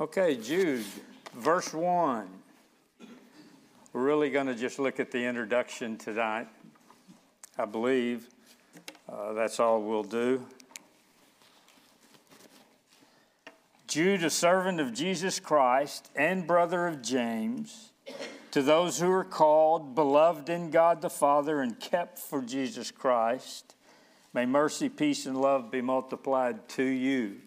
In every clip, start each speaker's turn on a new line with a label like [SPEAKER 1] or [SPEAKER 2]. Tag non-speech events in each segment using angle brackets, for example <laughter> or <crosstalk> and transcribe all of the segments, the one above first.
[SPEAKER 1] Okay, Jude, verse 1. We're really going to just look at the introduction tonight. I believe uh, that's all we'll do. Jude, a servant of Jesus Christ and brother of James, to those who are called, beloved in God the Father, and kept for Jesus Christ, may mercy, peace, and love be multiplied to you.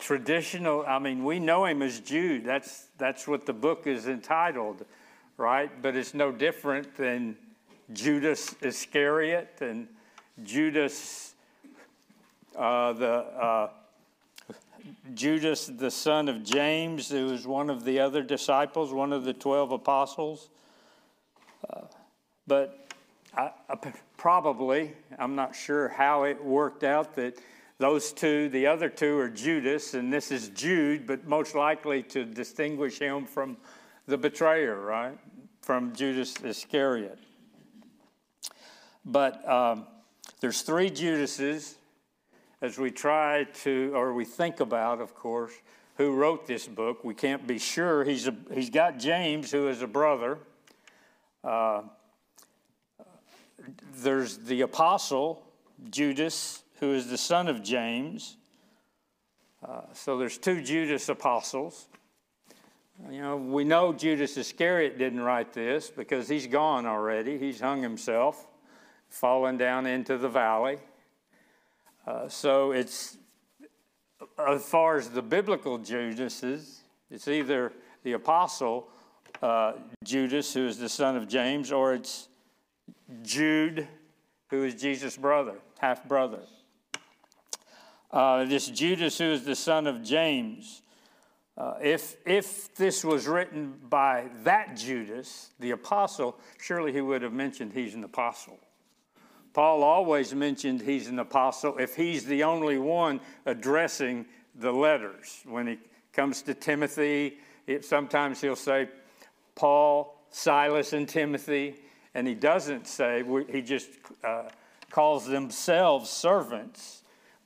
[SPEAKER 1] Traditional, I mean, we know him as Jude. That's, that's what the book is entitled, right? But it's no different than Judas Iscariot and Judas, uh, the uh, Judas, the son of James, who was one of the other disciples, one of the 12 apostles. Uh, but I, I, probably, I'm not sure how it worked out that those two, the other two are Judas, and this is Jude, but most likely to distinguish him from the betrayer, right? From Judas Iscariot. But um, there's three Judases as we try to, or we think about, of course, who wrote this book. We can't be sure. He's, a, he's got James, who is a brother. Uh, there's the apostle, Judas, who is the son of James. Uh, so there's two Judas apostles. You know, we know Judas Iscariot didn't write this because he's gone already. He's hung himself, fallen down into the valley. Uh, so it's, as far as the biblical Judases, it's either the apostle uh, Judas, who is the son of James, or it's Jude, who is Jesus' brother, half brother. Uh, this Judas, who is the son of James, uh, if, if this was written by that Judas, the apostle, surely he would have mentioned he's an apostle. Paul always mentioned he's an apostle if he's the only one addressing the letters. When he comes to Timothy, it, sometimes he'll say Paul, Silas, and Timothy, and he doesn't say, he just uh, calls themselves servants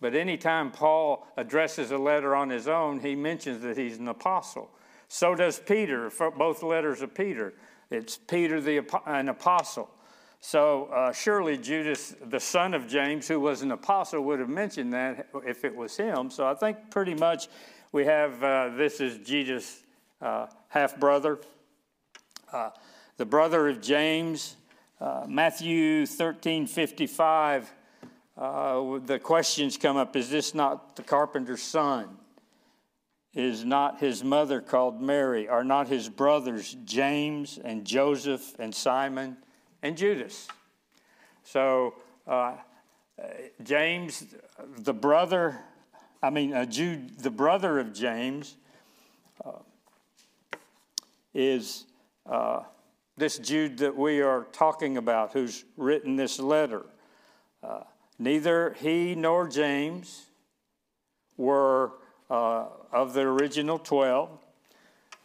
[SPEAKER 1] but anytime Paul addresses a letter on his own, he mentions that he's an apostle. So does Peter, for both letters of Peter. It's Peter, the, an apostle. So uh, surely Judas, the son of James, who was an apostle, would have mentioned that if it was him. So I think pretty much we have uh, this is Jesus' uh, half brother, uh, the brother of James. Uh, Matthew 13 55 uh, the questions come up is this not the carpenter's son? Is not his mother called Mary? Are not his brothers James and Joseph and Simon and Judas? So, uh, James, the brother, I mean, uh, Jude, the brother of James, uh, is uh, this Jude that we are talking about who's written this letter. Neither he nor James were uh, of the original 12.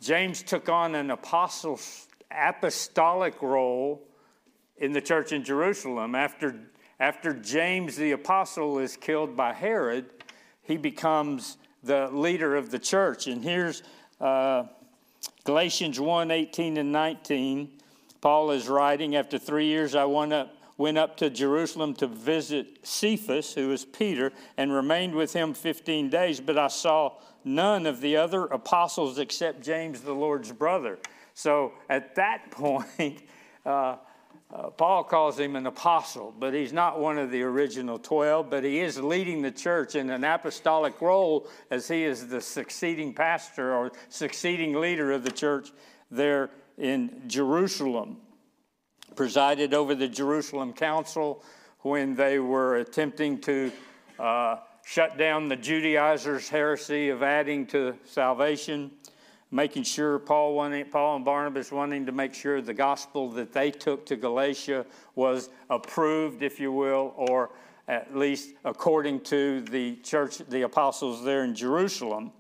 [SPEAKER 1] James took on an apostolic role in the church in Jerusalem. After, after James the apostle is killed by Herod, he becomes the leader of the church. And here's uh, Galatians 1 18 and 19. Paul is writing, After three years I went up went up to Jerusalem to visit Cephas, who was Peter, and remained with him 15 days. But I saw none of the other apostles except James, the Lord's brother. So at that <laughs> point, uh, uh, Paul calls him an apostle, but he's not one of the original 12, but he is leading the church in an apostolic role as he is the succeeding pastor or succeeding leader of the church there in Jerusalem presided over the Jerusalem Council when they were attempting to uh, shut down the Judaizers' heresy of adding to salvation, making sure Paul, Paul and Barnabas wanting to make sure the gospel that they took to Galatia was approved, if you will, or at least according to the church, the apostles there in Jerusalem.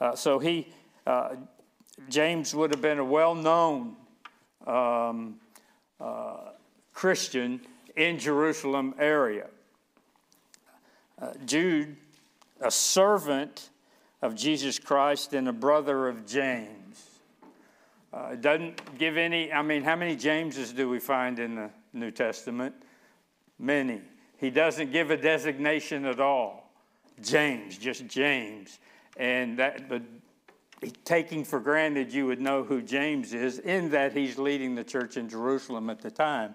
[SPEAKER 1] Uh, so he, uh, James would have been a well known um, Christian in Jerusalem area. Uh, Jude, a servant of Jesus Christ and a brother of James. Uh, doesn't give any, I mean, how many Jameses do we find in the New Testament? Many. He doesn't give a designation at all. James, just James. And that, the, taking for granted you would know who James is, in that he's leading the church in Jerusalem at the time.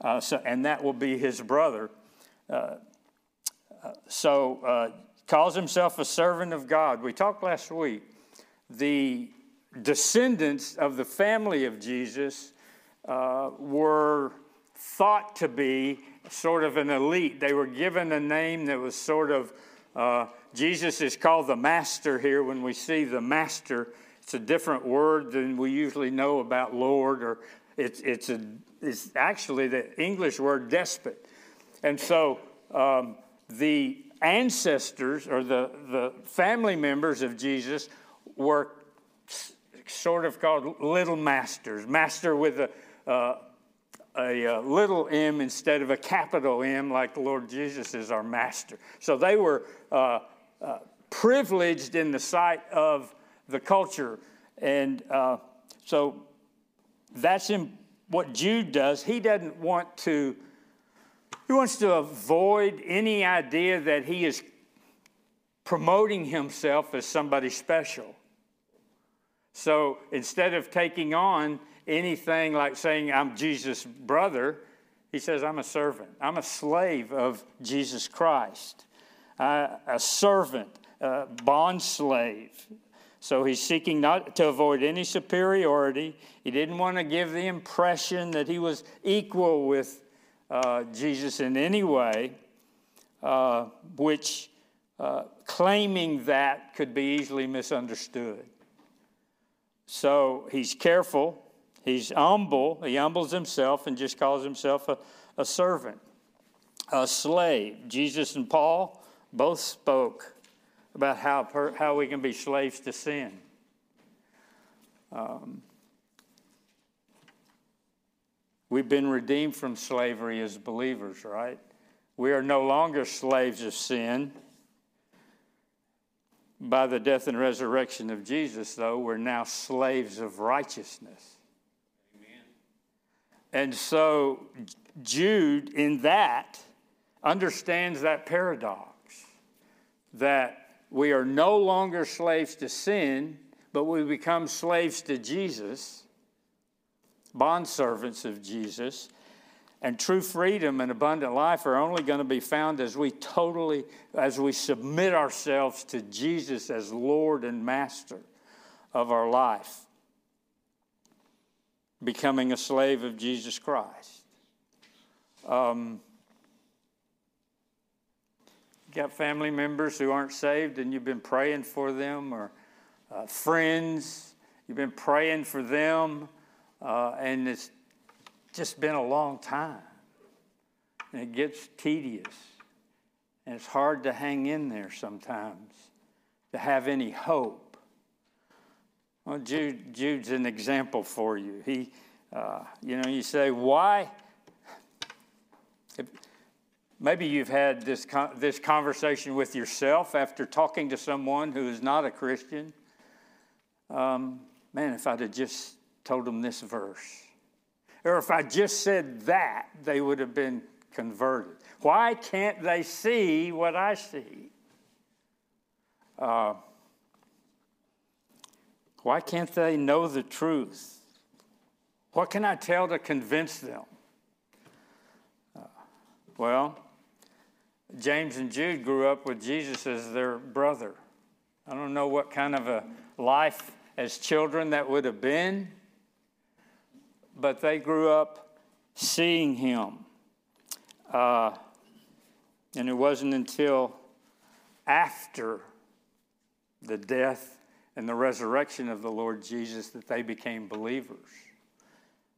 [SPEAKER 1] Uh, so, and that will be his brother. Uh, uh so, uh, calls himself a servant of God. We talked last week. The descendants of the family of Jesus uh, were thought to be sort of an elite. They were given a name that was sort of uh, Jesus is called the Master here. When we see the Master, it's a different word than we usually know about Lord, or it's, it's, a, it's actually the English word despot. And so um, the ancestors or the, the family members of Jesus were sort of called little masters, master with a, uh, a, little m instead of a capital M, like the Lord Jesus is our master. So they were uh, uh, privileged in the sight of the culture. And uh, so that's in what Jude does. He doesn't want to, he wants to avoid any idea that he is promoting himself as somebody special. So instead of taking on anything like saying, I'm Jesus' brother, he says, I'm a servant. I'm a slave of Jesus Christ, uh, a servant, a bond slave. So he's seeking not to avoid any superiority. He didn't want to give the impression that he was equal with uh, Jesus in any way, uh, which uh, claiming that could be easily misunderstood. So he's careful He's humble. He humbles himself and just calls himself a, a servant, a slave. Jesus and Paul both spoke about how, per, how we can be slaves to sin. Um, we've been redeemed from slavery as believers, right? We are no longer slaves of sin. By the death and resurrection of Jesus, though, we're now slaves of righteousness. And so Jude, in that, understands that paradox that we are no longer slaves to sin, but we become slaves to Jesus, bondservants of Jesus. And true freedom and abundant life are only going to be found as we totally, as we submit ourselves to Jesus as Lord and Master of our life becoming a slave of Jesus Christ. Um, got family members who aren't saved and you've been praying for them, or uh, friends, you've been praying for them, uh, and it's just been a long time. And it gets tedious. And it's hard to hang in there sometimes, to have any hope. Well, Jude, Jude's an example for you. He, uh, you know, you say, why? If, maybe you've had this, this conversation with yourself after talking to someone who is not a Christian. Um, man, if I'd have just told them this verse, or if I just said that, they would have been converted. Why can't they see what I see? Uh, why can't they know the truth? What can I tell to convince them? Uh, well, James and Jude grew up with Jesus as their brother. I don't know what kind of a life as children that would have been, but they grew up seeing him. Uh, and it wasn't until after the death and the resurrection of the Lord Jesus that they became believers.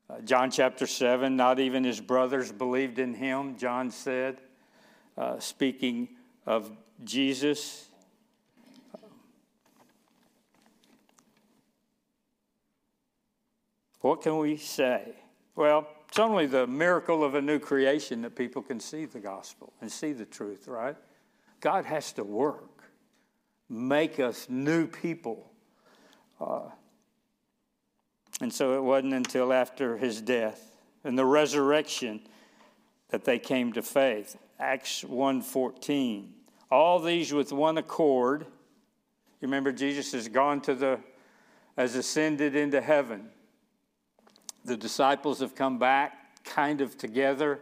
[SPEAKER 1] Uh, John chapter 7, not even his brothers believed in him, John said, uh, speaking of Jesus. What can we say? Well, it's only the miracle of a new creation that people can see the gospel and see the truth, right? God has to work, make us new people. Uh, and so it wasn't until after his death and the resurrection that they came to faith. Acts 1:14. All these with one accord. You remember Jesus has gone to the has ascended into heaven. The disciples have come back kind of together.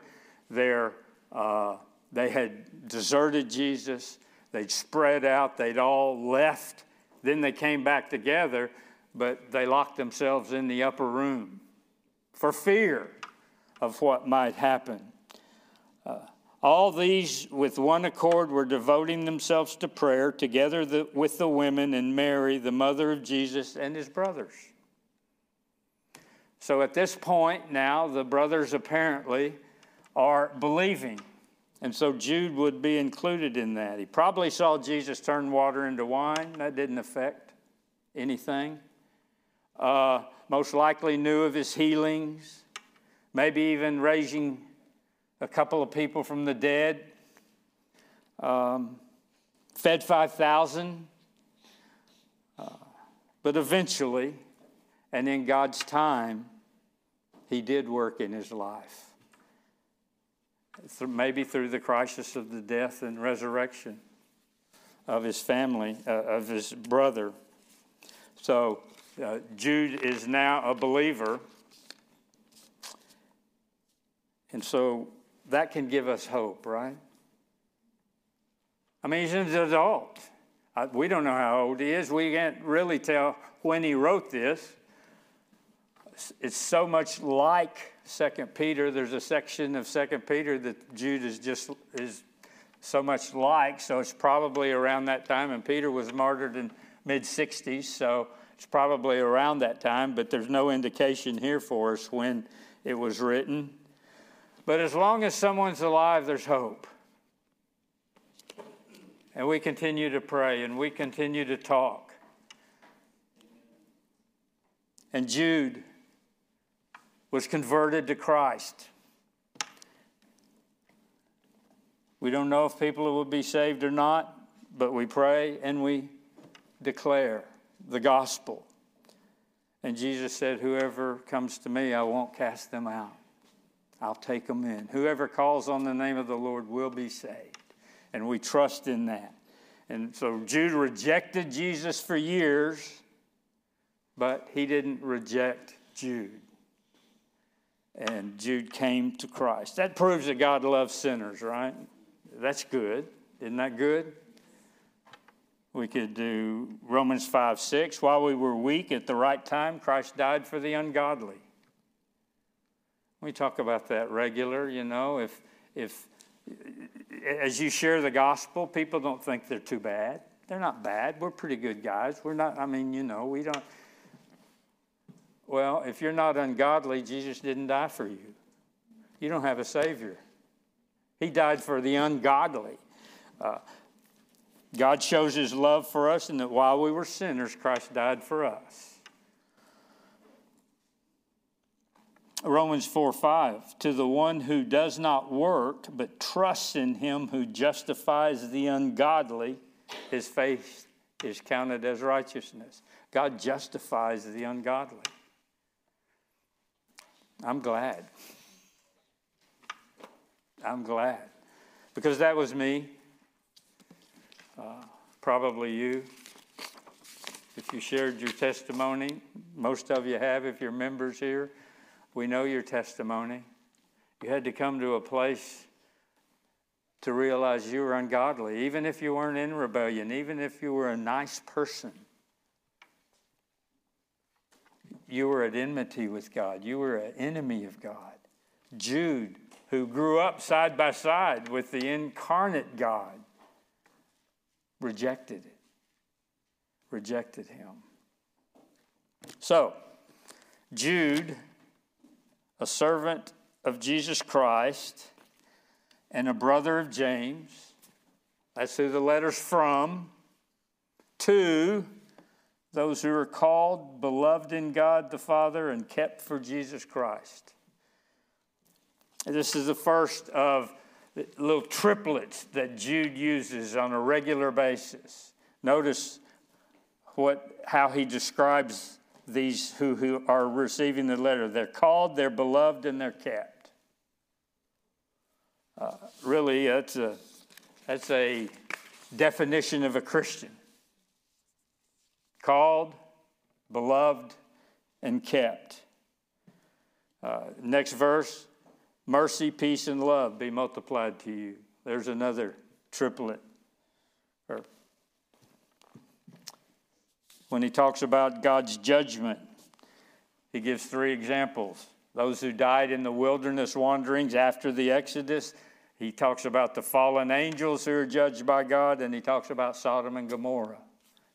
[SPEAKER 1] They're, uh, they had deserted Jesus. They'd spread out. They'd all left. Then they came back together, but they locked themselves in the upper room for fear of what might happen. Uh, all these, with one accord, were devoting themselves to prayer together the, with the women and Mary, the mother of Jesus, and his brothers. So at this point now, the brothers apparently are believing. And so Jude would be included in that. He probably saw Jesus turn water into wine. That didn't affect anything. Uh, most likely knew of his healings, maybe even raising a couple of people from the dead, um, fed 5,000. Uh, but eventually, and in God's time, He did work in his life. Maybe through the crisis of the death and resurrection of his family, uh, of his brother. So uh, Jude is now a believer. And so that can give us hope, right? I mean, he's an adult. we don't know how old he is. We can't really tell when he wrote this. It's so much like Second Peter. There's a section of Second Peter that Jude is just is so much like. So it's probably around that time. And Peter was martyred in mid 60s, so it's probably around that time. But there's no indication here for us when it was written. But as long as someone's alive, there's hope. And we continue to pray and we continue to talk. And Jude was converted to Christ. We don't know if people will be saved or not, but we pray and we declare the gospel. And Jesus said, Whoever comes to me, I won't cast them out. I'll take them in. Whoever calls on the name of the Lord will be saved. And we trust in that. And so Jude rejected Jesus for years, but he didn't reject Jude. And Jude came to Christ. That proves that God loves sinners, right? That's good. Isn't that good? We could do Romans 5 6. While we were weak at the right time, Christ died for the ungodly. We talk about that regular, you know. If, if, as you share the gospel, people don't think they're too bad. They're not bad. We're pretty good guys. We're not, I mean, you know, we don't. Well, if you're not ungodly, Jesus didn't die for you. You don't have a Savior. He died for the ungodly. Uh, God shows His love for us, and that while we were sinners, Christ died for us. Romans 4 5, to the one who does not work, but trusts in him who justifies the ungodly, his faith is counted as righteousness. God justifies the ungodly. I'm glad. I'm glad. Because that was me, uh, probably you. If you shared your testimony, most of you have if you're members here. We know your testimony. You had to come to a place to realize you were ungodly, even if you weren't in rebellion, even if you were a nice person. You were at enmity with God, you were an enemy of God. Jude, who grew up side by side with the incarnate God, rejected it, rejected him. So, Jude a servant of Jesus Christ, and a brother of James. That's who the letter's from. To those who are called, beloved in God the Father, and kept for Jesus Christ. This is the first of the little triplets that Jude uses on a regular basis. Notice what, how he describes these who, who are receiving the letter. They're called, they're beloved, and they're kept. Uh, really, that's a, that's a definition of a Christian called, beloved, and kept. Uh, next verse mercy, peace, and love be multiplied to you. There's another triplet. Or when he talks about God's judgment, he gives three examples. Those who died in the wilderness wanderings after the Exodus, he talks about the fallen angels who are judged by God, and he talks about Sodom and Gomorrah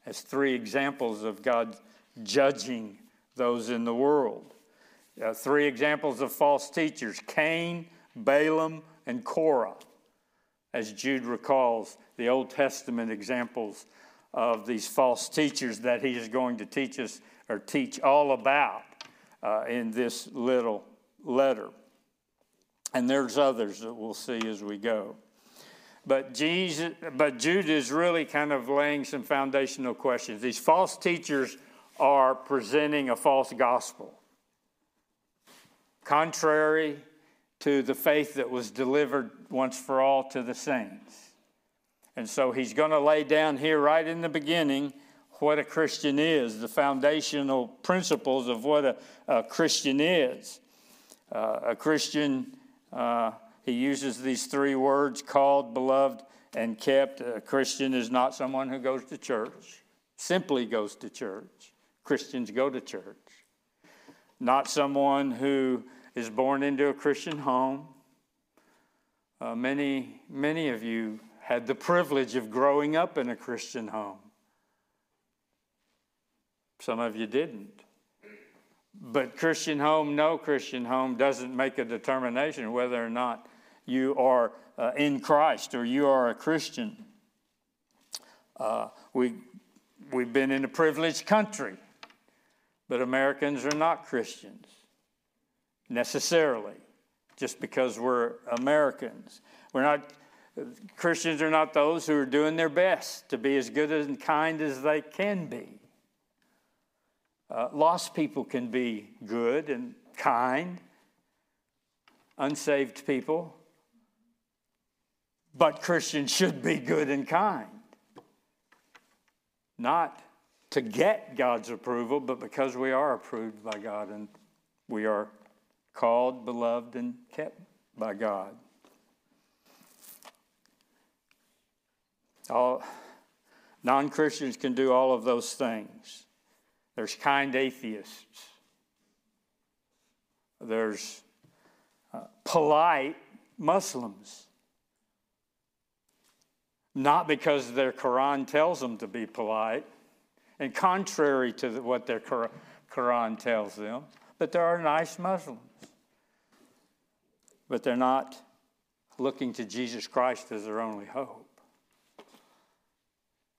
[SPEAKER 1] as three examples of God judging those in the world. Uh, three examples of false teachers Cain, Balaam, and Korah. As Jude recalls, the Old Testament examples of these false teachers that he is going to teach us or teach all about uh, in this little letter. And there's others that we'll see as we go. But, Jesus, but Jude is really kind of laying some foundational questions. These false teachers are presenting a false gospel, contrary to the faith that was delivered once for all to the saints. And so he's going to lay down here right in the beginning what a Christian is, the foundational principles of what a, a Christian is. Uh, a Christian uh, he uses these three words called, beloved, and kept. A Christian is not someone who goes to church, simply goes to church. Christians go to church. Not someone who is born into a Christian home. Uh, many, many of you had the privilege of growing up in a Christian home. Some of you didn't. But Christian home, no Christian home doesn't make a determination whether or not you are uh, in Christ or you are a Christian. Uh, we, we've been in a privileged country, but Americans are not Christians necessarily just because we're Americans. We're not. Christians are not those who are doing their best to be as good and kind as they can be. Uh, lost people can be good and kind. Unsaved people but Christians should be good and kind. Not to get God's approval, but because we are approved by God and we are called, beloved, and kept by God. All non Christians can do all of those things. There's kind atheists. There's uh, polite Muslims not because their Quran tells them to be polite, and contrary to what their Quran tells them, but there are nice Muslims. But they're not looking to Jesus Christ as their only hope.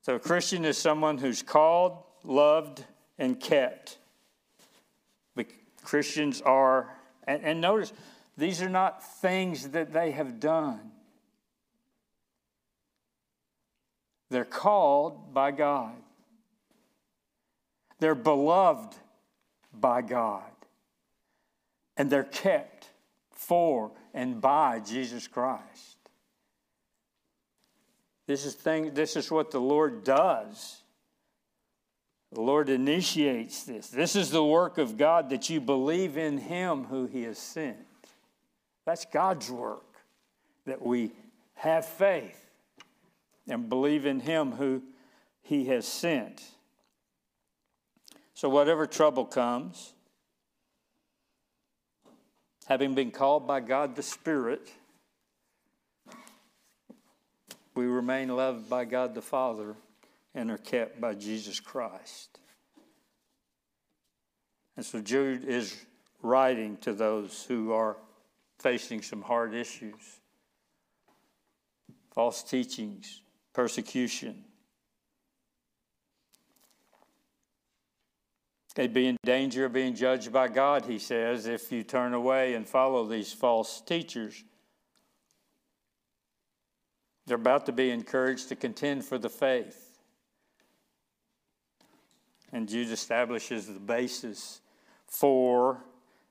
[SPEAKER 1] So, a Christian is someone who's called, loved, and kept. But Christians are, and, and notice, these are not things that they have done. They're called by God. They're beloved by God. And they're kept for and by Jesus Christ. This is, thing, this is what the Lord does. The Lord initiates this. This is the work of God that you believe in Him who He has sent. That's God's work, that we have faith and believe in Him who He has sent. So, whatever trouble comes, having been called by God the Spirit, we remain loved by God the Father and are kept by Jesus Christ. And so Jude is writing to those who are facing some hard issues, false teachings, persecution. They'd be in danger of being judged by God, he says, if you turn away and follow these false teachers. They're about to be encouraged to contend for the faith. And Jude establishes the basis for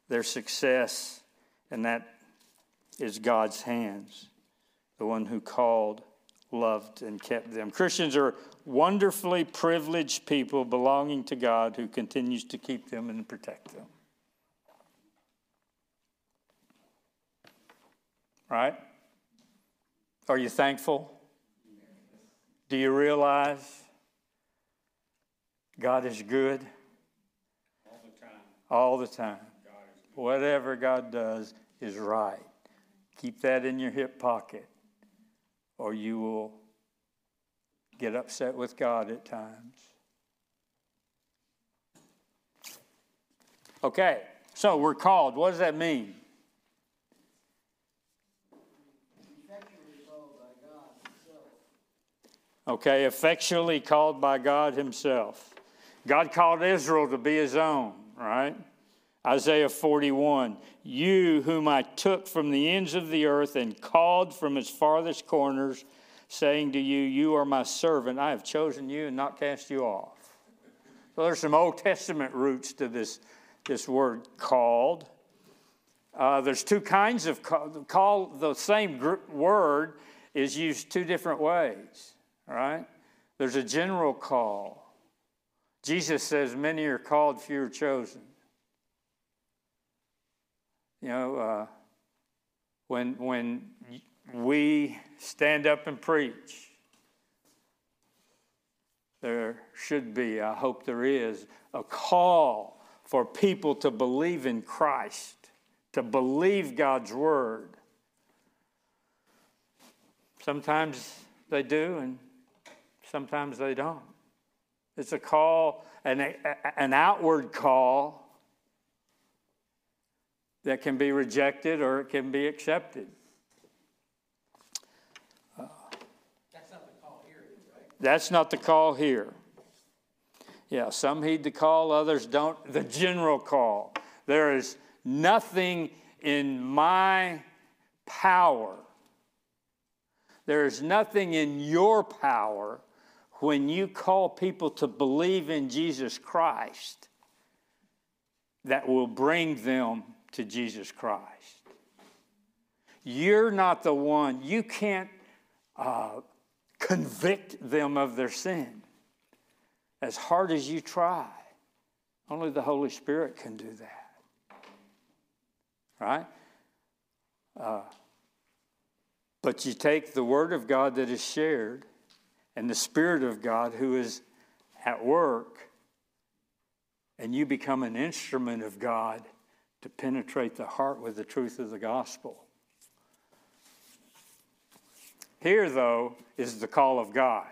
[SPEAKER 1] their success, and that is God's hands, the one who called, loved, and kept them. Christians are wonderfully privileged people belonging to God who continues to keep them and protect them. Right? Are you thankful? Do you realize God is good?
[SPEAKER 2] All the time.
[SPEAKER 1] All the time. Whatever God does is right. Keep that in your hip pocket, or you will get upset with God at times. Okay, so we're called. What does that mean? Okay, effectually called by God Himself. God called Israel to be His own, right? Isaiah 41 You, whom I took from the ends of the earth and called from its farthest corners, saying to you, You are my servant, I have chosen you and not cast you off. So there's some Old Testament roots to this, this word called. Uh, there's two kinds of call, call. The same word is used two different ways, right? There's a general call. Jesus says, Many are called, few are chosen. You know, uh, when, when we stand up and preach, there should be, I hope there is, a call for people to believe in Christ, to believe God's word. Sometimes they do, and sometimes they don't. It's a call, an, an outward call that can be rejected or it can be accepted.
[SPEAKER 2] That's not the call here, right?
[SPEAKER 1] That's not the call here. Yeah, some heed the call, others don't. The general call. There is nothing in my power. There is nothing in your power when you call people to believe in Jesus Christ that will bring them to Jesus Christ. You're not the one, you can't uh, convict them of their sin as hard as you try. Only the Holy Spirit can do that. Right? Uh, but you take the Word of God that is shared and the Spirit of God who is at work, and you become an instrument of God to penetrate the heart with the truth of the gospel. Here, though, is the call of God,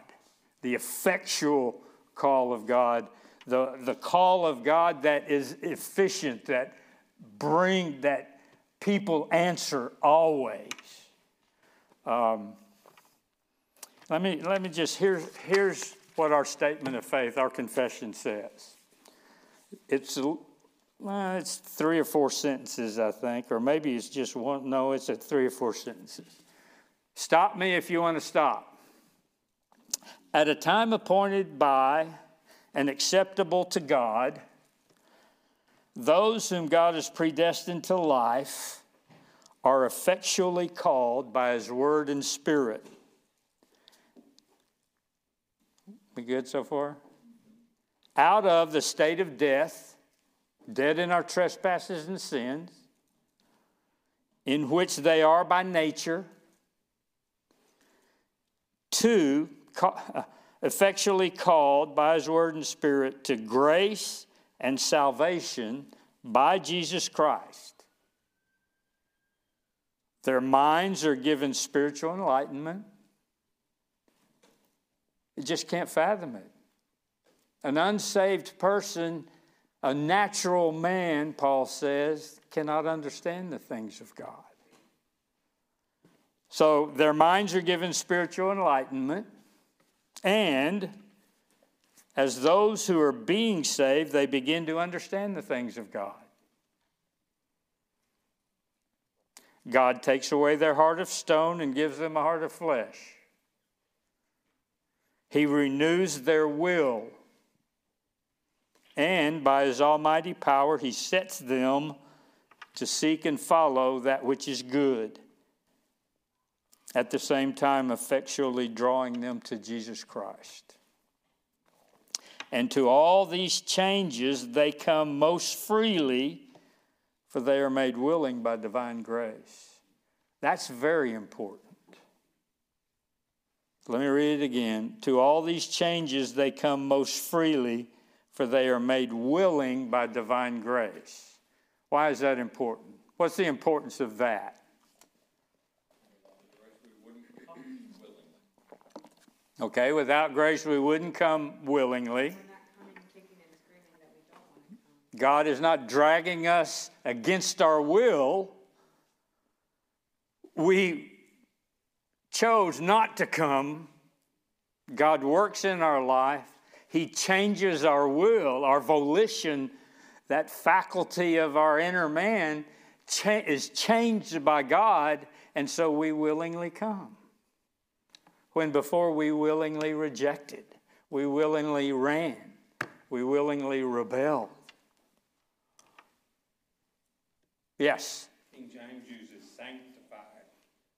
[SPEAKER 1] the effectual call of God, the, the call of God that is efficient, that bring that people answer always. Um, let me let me just here's here's what our statement of faith, our confession says. It's well, it's three or four sentences, I think, or maybe it's just one. No, it's three or four sentences. Stop me if you want to stop. At a time appointed by and acceptable to God, those whom God has predestined to life are effectually called by His Word and Spirit. We good so far? Out of the state of death dead in our trespasses and sins, in which they are by nature. Two, <laughs> effectually called by his word and spirit to grace and salvation by Jesus Christ. Their minds are given spiritual enlightenment. You just can't fathom it. An unsaved person a natural man, Paul says, cannot understand the things of God. So their minds are given spiritual enlightenment, and as those who are being saved, they begin to understand the things of God. God takes away their heart of stone and gives them a heart of flesh. He renews their will. And by his almighty power, he sets them to seek and follow that which is good, at the same time, effectually drawing them to Jesus Christ. And to all these changes, they come most freely, for they are made willing by divine grace. That's very important. Let me read it again. To all these changes, they come most freely, for they are made willing by divine grace. Why is that important? What's the importance of that? Okay, without grace, we wouldn't come willingly. God is not dragging us against our will. We chose not to come. God works in our life. He changes our will, our volition, that faculty of our inner man cha- is changed by God, and so we willingly come when before we willingly rejected, we willingly ran, we willingly rebelled. Yes.
[SPEAKER 2] King James uses sanctified.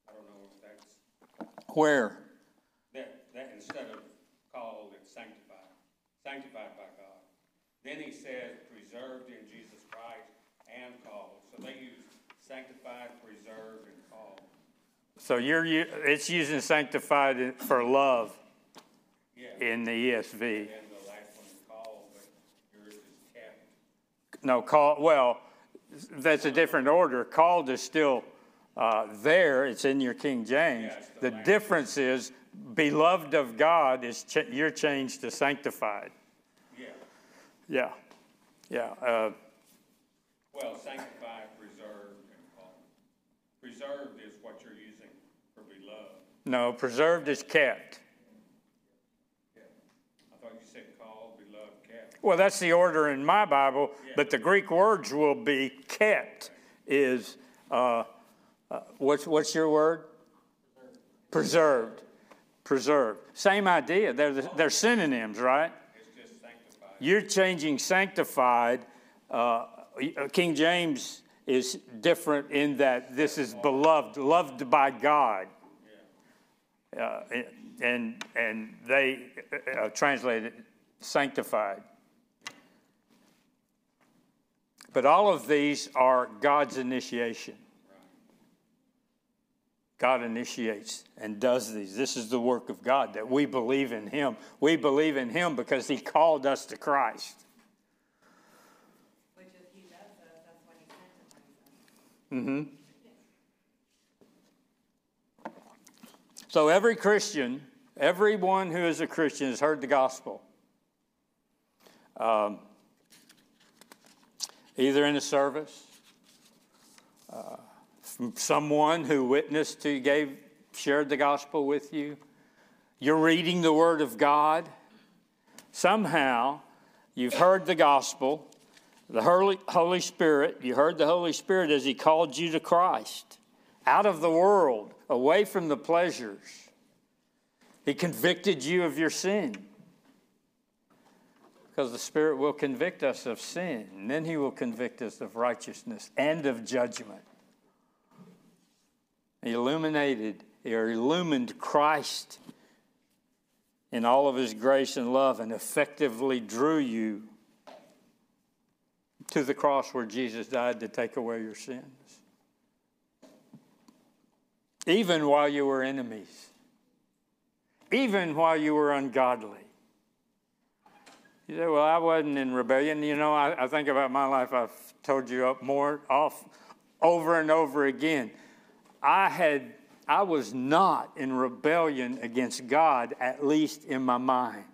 [SPEAKER 2] I don't know if that's,
[SPEAKER 1] Where?
[SPEAKER 2] that, that instead of called, it's sanctified, sanctified by God. Then he says preserved in Jesus Christ and called. So they use sanctified, preserved, and called.
[SPEAKER 1] So you're it's using sanctified for love
[SPEAKER 2] Yeah.
[SPEAKER 1] in the ESV.
[SPEAKER 2] And the last one is called, but yours is kept.
[SPEAKER 1] No, call well, that's a different order. Called is still uh, there. It's in your King James.
[SPEAKER 2] Yeah, the
[SPEAKER 1] the difference is beloved of God is ch- you're changed to sanctified.
[SPEAKER 2] Yeah.
[SPEAKER 1] Yeah, yeah. Uh,
[SPEAKER 2] Well, sanctified, preserved, and called. Preserved is what you're using for beloved.
[SPEAKER 1] no, preserved is kept.
[SPEAKER 2] Yeah. I thought you said called, beloved, kept.
[SPEAKER 1] Well, that's the order in my Bible, but the Greek words will be kept. Is uh, uh, what's what's your word? Preserved. Preserved. Same idea. They're the, they're synonyms, right? You're changing sanctified. Uh, King James is different in that this is beloved, loved by God. Uh, and and they uh, translate it sanctified. But all of these are God's initiation. God initiates and does these. This is the work of God that we believe in Him. We believe in Him because He called us to Christ.
[SPEAKER 3] Which if he does this, that's when he sanctifies us.
[SPEAKER 1] So every Christian, everyone who is a Christian has heard the gospel. Um, either in a service, uh, someone who witnessed to gave shared the gospel with you. You're reading the Word of God. Somehow, you've heard the gospel. The Holy, Holy Spirit, you heard the Holy Spirit as He called you to Christ, out of the world, away from the pleasures. He convicted you of your sin. Because the Spirit will convict us of sin, and then He will convict us of righteousness and of judgment. Illuminated or illumined Christ in all of His grace and love and effectively drew you to the cross where Jesus died to take away your sins. Even while you were enemies, even while you were ungodly. You say, Well, I wasn't in rebellion. You know, I, I think about my life, I've told you up more off over and over again. I had I was not in rebellion against God, at least in my mind.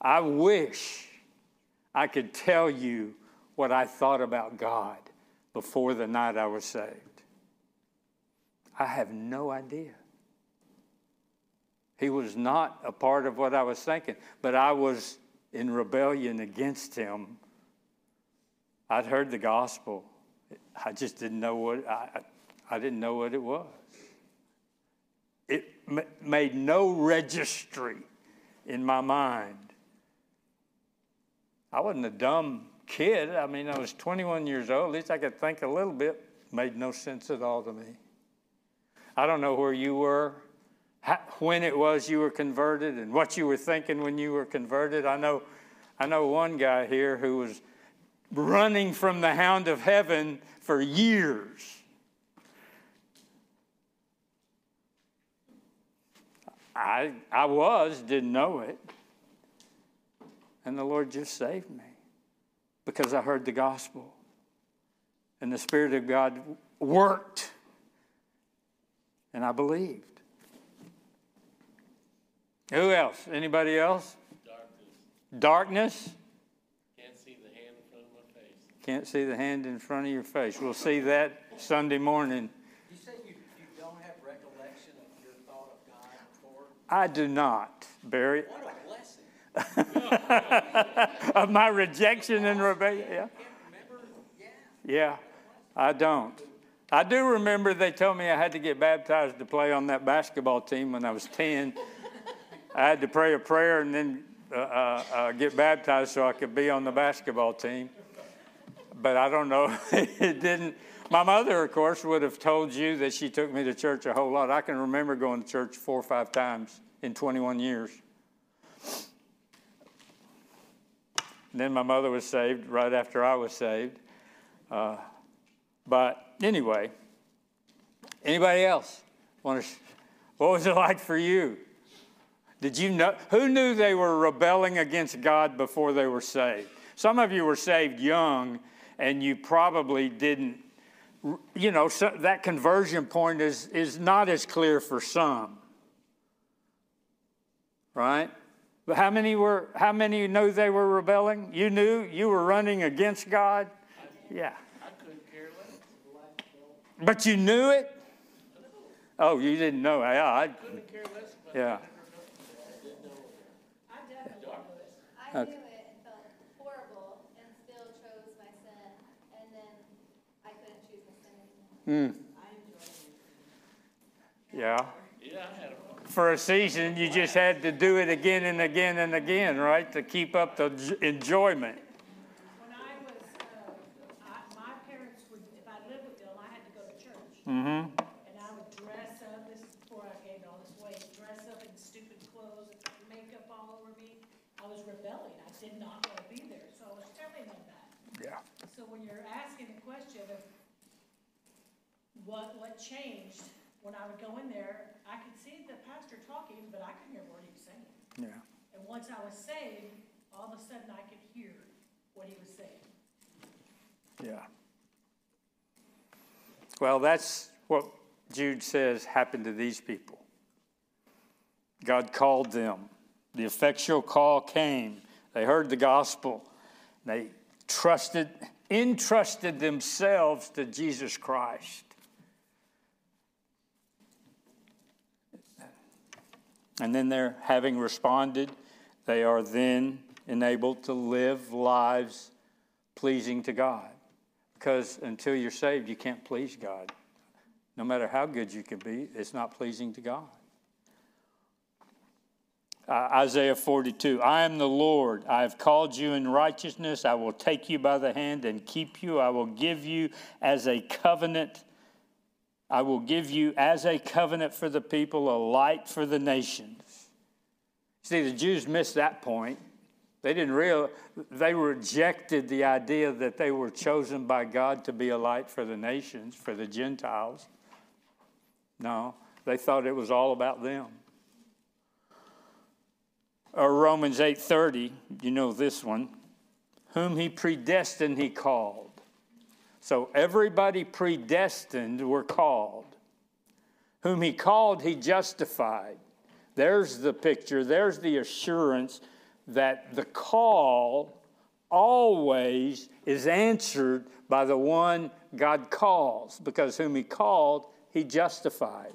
[SPEAKER 1] I wish I could tell you what I thought about God before the night I was saved. I have no idea. He was not a part of what I was thinking, but I was in rebellion against him. I'd heard the gospel. I just didn't know what I, I didn't know what it was. It made no registry in my mind. I wasn't a dumb kid. I mean, I was 21 years old. At least I could think a little bit. Made no sense at all to me. I don't know where you were, how, when it was you were converted, and what you were thinking when you were converted. I know, I know one guy here who was running from the hound of heaven for years. I, I was, didn't know it. And the Lord just saved me because I heard the gospel. And the Spirit of God worked. And I believed. Who else? Anybody else?
[SPEAKER 4] Darkness.
[SPEAKER 1] Darkness?
[SPEAKER 4] Can't see the hand in front of my face.
[SPEAKER 1] Can't see the hand in front of your face. We'll see that Sunday morning.
[SPEAKER 5] You say you, you don't have recollection of your thought of God before?
[SPEAKER 1] I do not, Barry.
[SPEAKER 5] What a blessing. <laughs>
[SPEAKER 1] of my rejection and rebellion. Yeah.
[SPEAKER 5] Yeah.
[SPEAKER 1] Yeah, I don't. I do remember they told me I had to get baptized to play on that basketball team when I was 10. I had to pray a prayer and then uh, uh, uh, get baptized so I could be on the basketball team. But I don't know. <laughs> it didn't. My mother, of course, would have told you that she took me to church a whole lot. I can remember going to church four or five times in 21 years. And then my mother was saved right after I was saved. Uh, but anyway, anybody else want to? What was it like for you? Did you know who knew they were rebelling against God before they were saved? Some of you were saved young, and you probably didn't. You know so that conversion point is is not as clear for some, right? But how many were? How many knew they were rebelling? You knew you were running against God. Yeah.
[SPEAKER 4] I couldn't care less.
[SPEAKER 1] But you knew it? Oh, you didn't know. Yeah, I,
[SPEAKER 4] Couldn't care less about
[SPEAKER 1] yeah.
[SPEAKER 3] I definitely knew it.
[SPEAKER 6] I
[SPEAKER 1] Okay.
[SPEAKER 6] knew it and felt horrible and still chose my sin, and then I couldn't choose my sin anymore.
[SPEAKER 3] I enjoyed it.
[SPEAKER 1] Yeah.
[SPEAKER 4] Yeah, I had a
[SPEAKER 1] For a season, you just had to do it again and again and again, right, to keep up the j- enjoyment.
[SPEAKER 7] When I was, uh, I, my parents would, if I lived with them, I had to go to church.
[SPEAKER 1] Mm-hmm.
[SPEAKER 7] And I would dress up, this is before I gained all this weight, dress up in stupid clothes, makeup all over me. I was rebelling. I did not want to be there, so I was telling them that.
[SPEAKER 1] Yeah.
[SPEAKER 7] So when you're asking the question of what, what changed, when I would go in there, I could see the pastor talking, but I couldn't hear what he was saying.
[SPEAKER 1] Yeah.
[SPEAKER 7] And once I was saved, all of a sudden I could hear what he was saying.
[SPEAKER 1] Yeah. Well, that's what Jude says happened to these people. God called them. The effectual call came. They heard the gospel. They trusted, entrusted themselves to Jesus Christ. And then they're having responded, they are then enabled to live lives pleasing to God. Because until you're saved, you can't please God. No matter how good you can be, it's not pleasing to God. Uh, Isaiah 42 I am the Lord. I have called you in righteousness. I will take you by the hand and keep you. I will give you as a covenant. I will give you as a covenant for the people, a light for the nations. See, the Jews missed that point. They didn't real they rejected the idea that they were chosen by God to be a light for the nations, for the Gentiles. No, they thought it was all about them. Or Romans 8:30, you know this one. Whom he predestined he called. So everybody predestined were called. Whom he called he justified. There's the picture, there's the assurance that the call always is answered by the one God calls, because whom He called, He justified.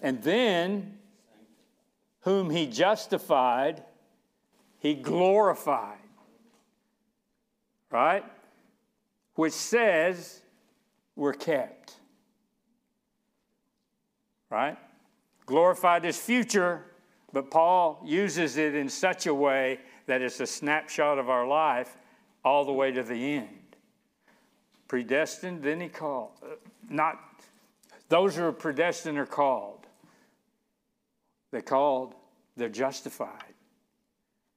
[SPEAKER 1] And then, whom He justified, He glorified. Right? Which says we're kept. Right? Glorified is future, but Paul uses it in such a way that it's a snapshot of our life all the way to the end. Predestined, then he called. Uh, Not those who are predestined are called. They're called, they're justified.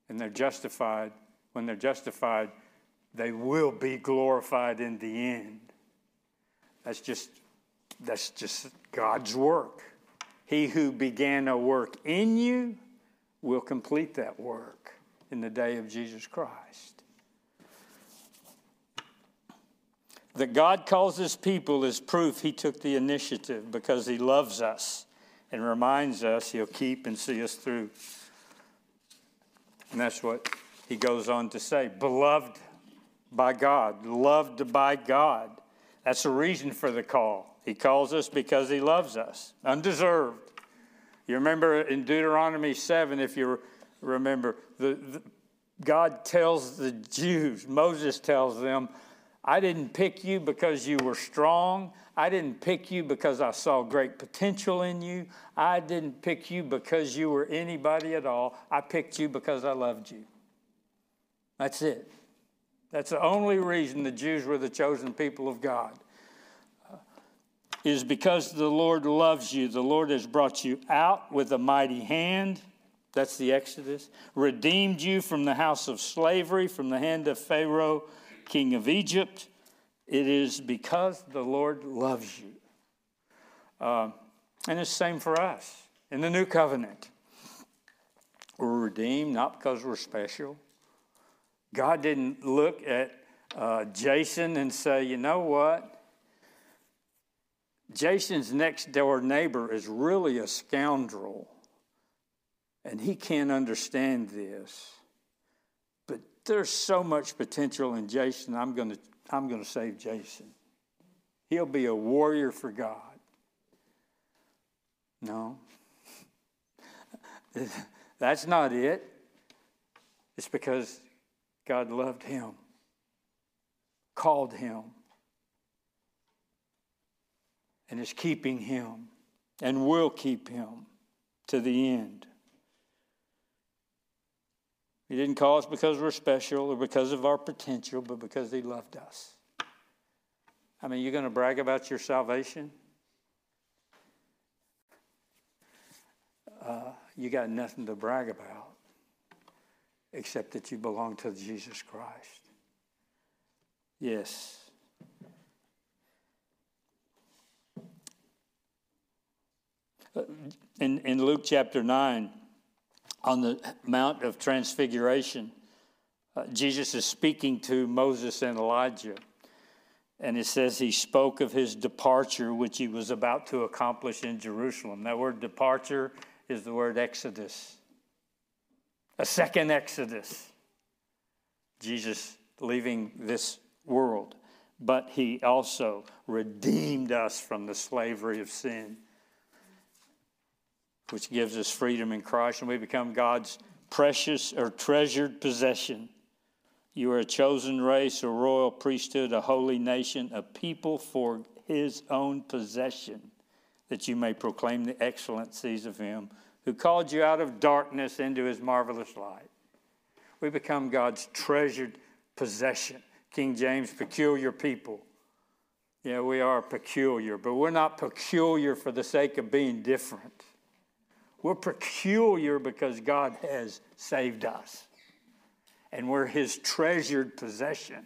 [SPEAKER 1] And they're justified. When they're justified, they will be glorified in the end. That's just that's just God's work. He who began a work in you will complete that work in the day of Jesus Christ. That God calls his people is proof he took the initiative because he loves us and reminds us he'll keep and see us through. And that's what he goes on to say beloved by God, loved by God. That's the reason for the call. He calls us because he loves us, undeserved. You remember in Deuteronomy 7, if you remember, the, the, God tells the Jews, Moses tells them, I didn't pick you because you were strong. I didn't pick you because I saw great potential in you. I didn't pick you because you were anybody at all. I picked you because I loved you. That's it. That's the only reason the Jews were the chosen people of God. Is because the Lord loves you. The Lord has brought you out with a mighty hand. That's the Exodus. Redeemed you from the house of slavery, from the hand of Pharaoh, king of Egypt. It is because the Lord loves you. Uh, and it's the same for us in the new covenant. We're redeemed not because we're special. God didn't look at uh, Jason and say, you know what? Jason's next door neighbor is really a scoundrel, and he can't understand this. But there's so much potential in Jason, I'm going to I'm going to save Jason. He'll be a warrior for God. No. <laughs> That's not it. It's because God loved him, called him, and is keeping him and will keep him to the end. He didn't call us because we're special or because of our potential, but because He loved us. I mean, you're going to brag about your salvation? Uh, you got nothing to brag about except that you belong to Jesus Christ. Yes. Uh, in, in Luke chapter 9, on the Mount of Transfiguration, uh, Jesus is speaking to Moses and Elijah. And it says he spoke of his departure, which he was about to accomplish in Jerusalem. That word departure is the word exodus, a second exodus. Jesus leaving this world. But he also redeemed us from the slavery of sin which gives us freedom in Christ, and we become God's precious or treasured possession. You are a chosen race, a royal priesthood, a holy nation, a people for his own possession, that you may proclaim the excellencies of him who called you out of darkness into his marvelous light. We become God's treasured possession. King James, peculiar people. Yeah, we are peculiar, but we're not peculiar for the sake of being different. We're peculiar because God has saved us, and we're His treasured possession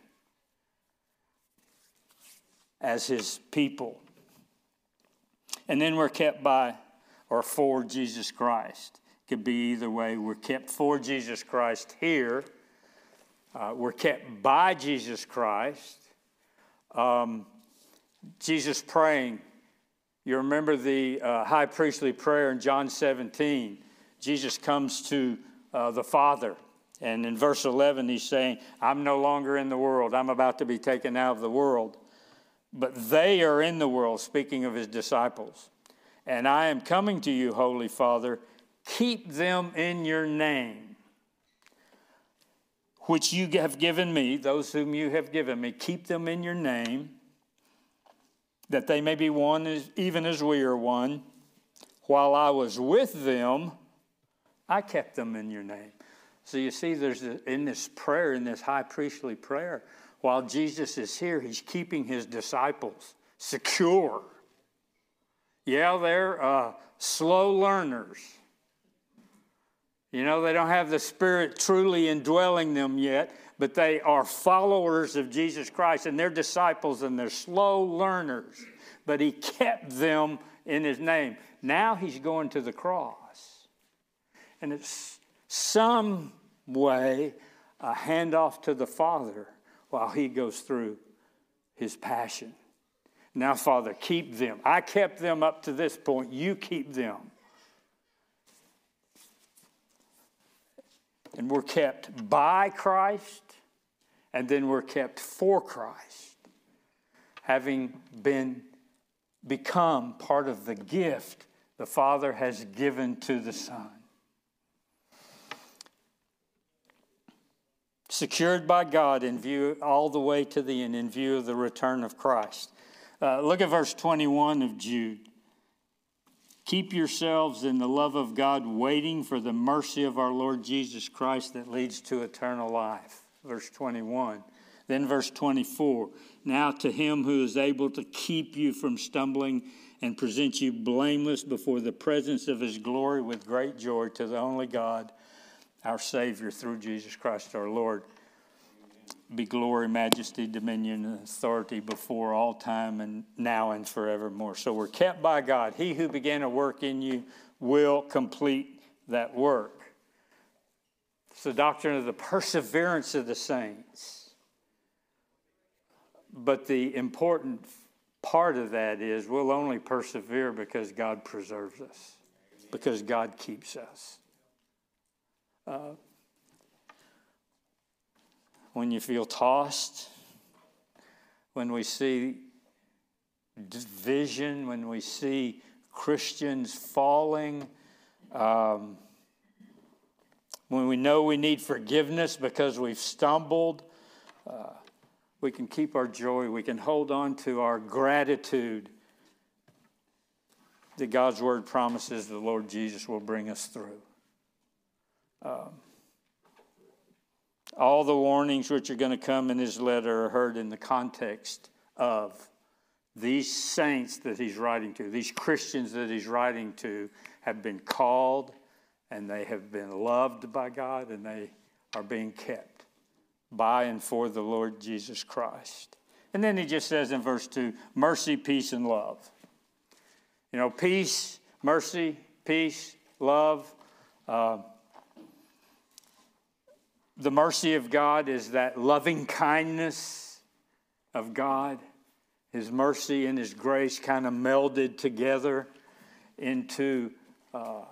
[SPEAKER 1] as His people. And then we're kept by or for Jesus Christ. It could be either way. We're kept for Jesus Christ here, uh, we're kept by Jesus Christ. Um, Jesus praying you remember the uh, high priestly prayer in John 17. Jesus comes to uh, the Father, and in verse 11, he's saying, I'm no longer in the world. I'm about to be taken out of the world. But they are in the world, speaking of his disciples. And I am coming to you, Holy Father. Keep them in your name, which you have given me, those whom you have given me. Keep them in your name that they may be one as, even as we are one. while I was with them, I kept them in your name. So you see, there's a, in this prayer, in this high priestly prayer, while Jesus is here, he's keeping his disciples secure. Yeah, they're uh, slow learners. You know, they don't have the Spirit truly indwelling them yet, but they are followers of Jesus Christ and they're disciples and they're slow learners. But He kept them in His name. Now He's going to the cross. And it's some way a handoff to the Father while He goes through His passion. Now, Father, keep them. I kept them up to this point. You keep them. And we're kept by Christ, and then we're kept for Christ, having been become part of the gift the Father has given to the Son. Secured by God in view all the way to the end, in view of the return of Christ. Uh, look at verse 21 of Jude. Keep yourselves in the love of God, waiting for the mercy of our Lord Jesus Christ that leads to eternal life. Verse 21. Then, verse 24. Now, to him who is able to keep you from stumbling and present you blameless before the presence of his glory with great joy, to the only God, our Savior, through Jesus Christ our Lord be glory, majesty, dominion, and authority before all time and now and forevermore. So we're kept by God. He who began a work in you will complete that work. It's the doctrine of the perseverance of the saints. But the important part of that is we'll only persevere because God preserves us, because God keeps us. Uh, when you feel tossed, when we see division, when we see Christians falling, um, when we know we need forgiveness because we've stumbled, uh, we can keep our joy, we can hold on to our gratitude that God's word promises the Lord Jesus will bring us through. Um, all the warnings which are going to come in his letter are heard in the context of these saints that he's writing to, these Christians that he's writing to, have been called and they have been loved by God and they are being kept by and for the Lord Jesus Christ. And then he just says in verse 2 mercy, peace, and love. You know, peace, mercy, peace, love. Uh, the mercy of God is that loving kindness of God. His mercy and His grace kind of melded together into uh,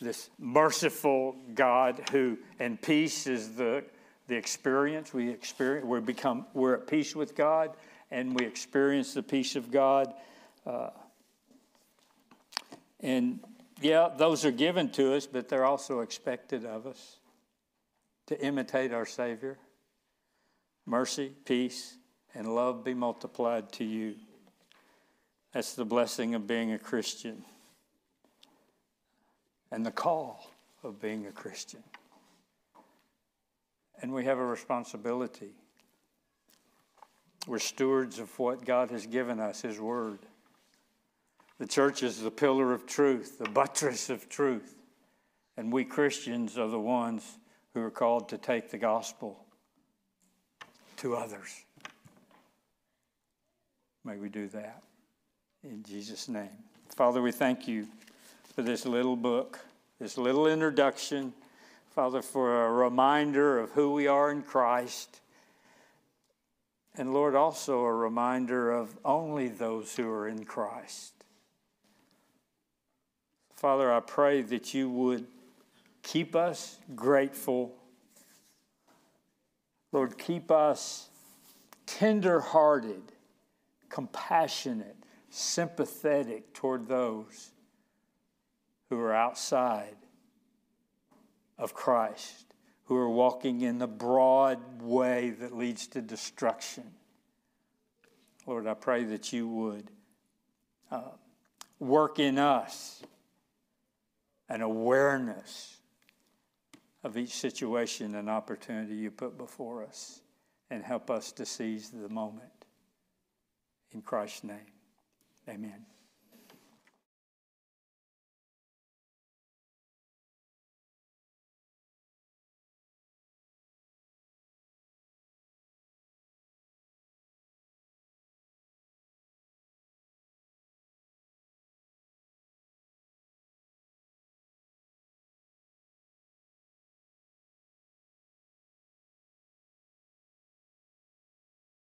[SPEAKER 1] this merciful God who, and peace is the, the experience we experience. We become, we're at peace with God and we experience the peace of God. Uh, and yeah, those are given to us, but they're also expected of us to imitate our Savior. Mercy, peace, and love be multiplied to you. That's the blessing of being a Christian and the call of being a Christian. And we have a responsibility. We're stewards of what God has given us, His Word. The church is the pillar of truth, the buttress of truth. And we Christians are the ones who are called to take the gospel to others. May we do that in Jesus' name. Father, we thank you for this little book, this little introduction. Father, for a reminder of who we are in Christ. And Lord, also a reminder of only those who are in Christ. Father, I pray that you would Keep us grateful. Lord, keep us tender hearted, compassionate, sympathetic toward those who are outside of Christ, who are walking in the broad way that leads to destruction. Lord, I pray that you would uh, work in us an awareness of each situation and opportunity you put before us and help us to seize the moment. In Christ's name, amen.